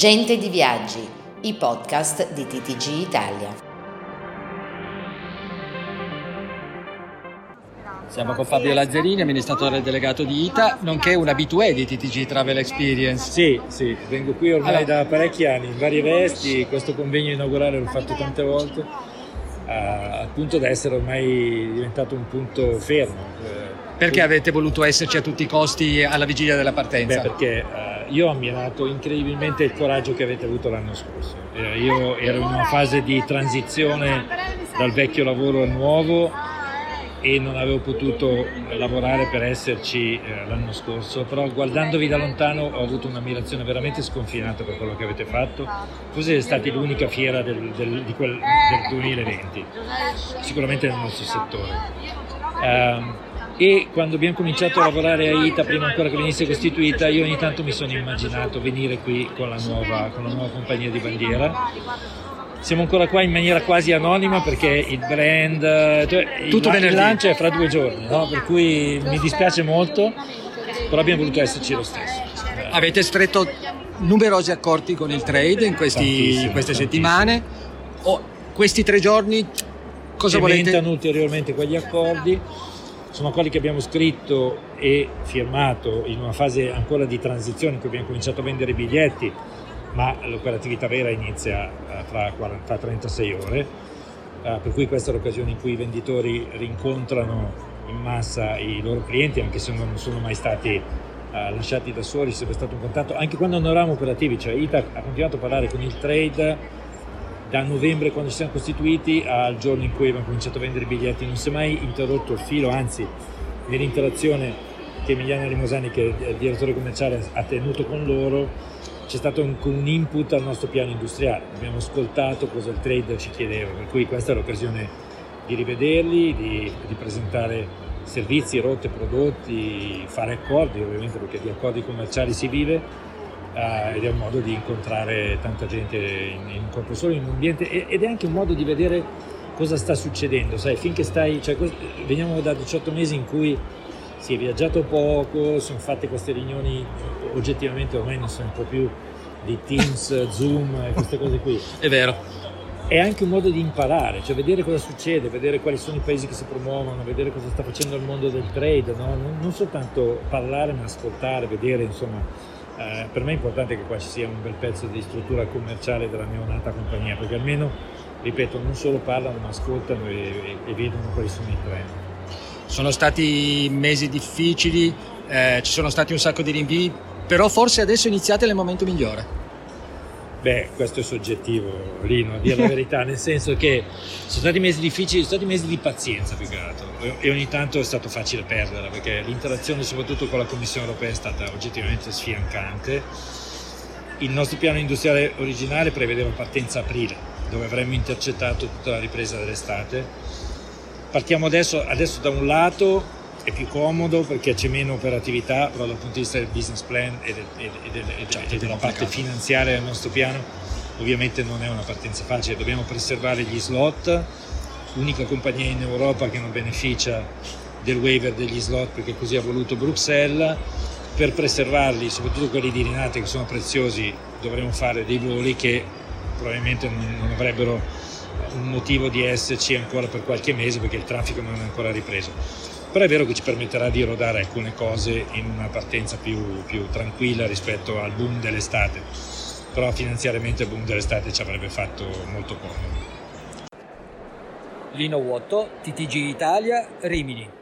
Gente di Viaggi, i podcast di TTG Italia. Siamo con Fabio Lazzarini, amministratore delegato di ITA, nonché un abitué di TTG Travel Experience. Sì, sì, vengo qui ormai allora. da parecchi anni in varie vesti, questo convegno inaugurale l'ho fatto tante volte, al punto da essere ormai diventato un punto fermo. Perché avete voluto esserci a tutti i costi alla vigilia della partenza? Beh, perché uh, io ho ammirato incredibilmente il coraggio che avete avuto l'anno scorso. Eh, io ero in una fase di transizione dal vecchio lavoro al nuovo e non avevo potuto lavorare per esserci eh, l'anno scorso, però guardandovi da lontano ho avuto un'ammirazione veramente sconfinata per quello che avete fatto. Forse siete stati l'unica fiera del, del, quel, del 2020, sicuramente nel nostro settore. Um, e quando abbiamo cominciato a lavorare a ITA, prima ancora che venisse costituita, io ogni tanto mi sono immaginato venire qui con la nuova, con la nuova compagnia di bandiera siamo ancora qua in maniera quasi anonima perché il brand, cioè Tutto il, il lancio è fra due giorni, no? per cui mi dispiace molto, però abbiamo voluto esserci lo stesso. Avete stretto numerosi accordi con il trade in questi, queste settimane. Oh, questi tre giorni cosa Cementano volete? ulteriormente quegli accordi. Sono quelli che abbiamo scritto e firmato in una fase ancora di transizione in cui abbiamo cominciato a vendere i biglietti ma l'operatività vera inizia uh, fra, 40, fra 36 ore, uh, per cui questa è l'occasione in cui i venditori rincontrano in massa i loro clienti, anche se non sono mai stati uh, lasciati da soli, sempre stato un contatto, anche quando non eravamo operativi, cioè ITA ha continuato a parlare con il trade da novembre quando ci siamo costituiti al giorno in cui abbiamo cominciato a vendere i biglietti, non si è mai interrotto il filo, anzi nell'interazione che Emiliano Rimosani, che è il direttore commerciale, ha tenuto con loro, c'è stato un, un, input al nostro piano industriale, abbiamo ascoltato cosa il trader ci chiedeva, per cui questa è l'occasione di rivederli, di, di presentare servizi, rotte, prodotti, fare accordi ovviamente perché di accordi commerciali si vive uh, ed è un modo di incontrare tanta gente in, in un corpo solo, in un ambiente ed è anche un modo di vedere cosa sta succedendo, sai, finché stai, cioè, veniamo da 18 mesi in cui si è viaggiato poco, sono fatte queste riunioni oggettivamente ormai non sono un po' più di Teams, Zoom e queste cose qui. È vero. È anche un modo di imparare, cioè vedere cosa succede, vedere quali sono i paesi che si promuovono, vedere cosa sta facendo il mondo del trade, no? non, non, soltanto parlare ma ascoltare, vedere, insomma, eh, per me è importante che qua ci sia un bel pezzo di struttura commerciale della neonata compagnia, perché almeno, ripeto, non solo parlano ma ascoltano e, e, e vedono quali sono i trend. Sono stati mesi difficili, eh, ci sono stati un sacco di rinvii, però forse adesso iniziate nel momento migliore. Beh, questo è soggettivo, Lino, a dire la verità, nel senso che sono stati mesi difficili, sono stati mesi di pazienza più che altro e ogni tanto è stato facile perderla perché l'interazione soprattutto con la Commissione europea è stata oggettivamente sfiancante. Il nostro piano industriale originale prevedeva partenza aprile, dove avremmo intercettato tutta la ripresa dell'estate Partiamo adesso, adesso da un lato è più comodo perché c'è meno operatività, però dal punto di vista del business plan e, del, e, del, e, del, e della parte finanziaria del nostro piano ovviamente non è una partenza facile, dobbiamo preservare gli slot, l'unica compagnia in Europa che non beneficia del waiver degli slot perché così ha voluto Bruxelles, per preservarli, soprattutto quelli di Rinate che sono preziosi, dovremo fare dei voli che probabilmente non, non avrebbero un motivo di esserci ancora per qualche mese perché il traffico non è ancora ripreso. Però è vero che ci permetterà di rodare alcune cose in una partenza più, più tranquilla rispetto al boom dell'estate, però finanziariamente il boom dell'estate ci avrebbe fatto molto comodo. Lino Vuoto, TTG Italia, Rimini.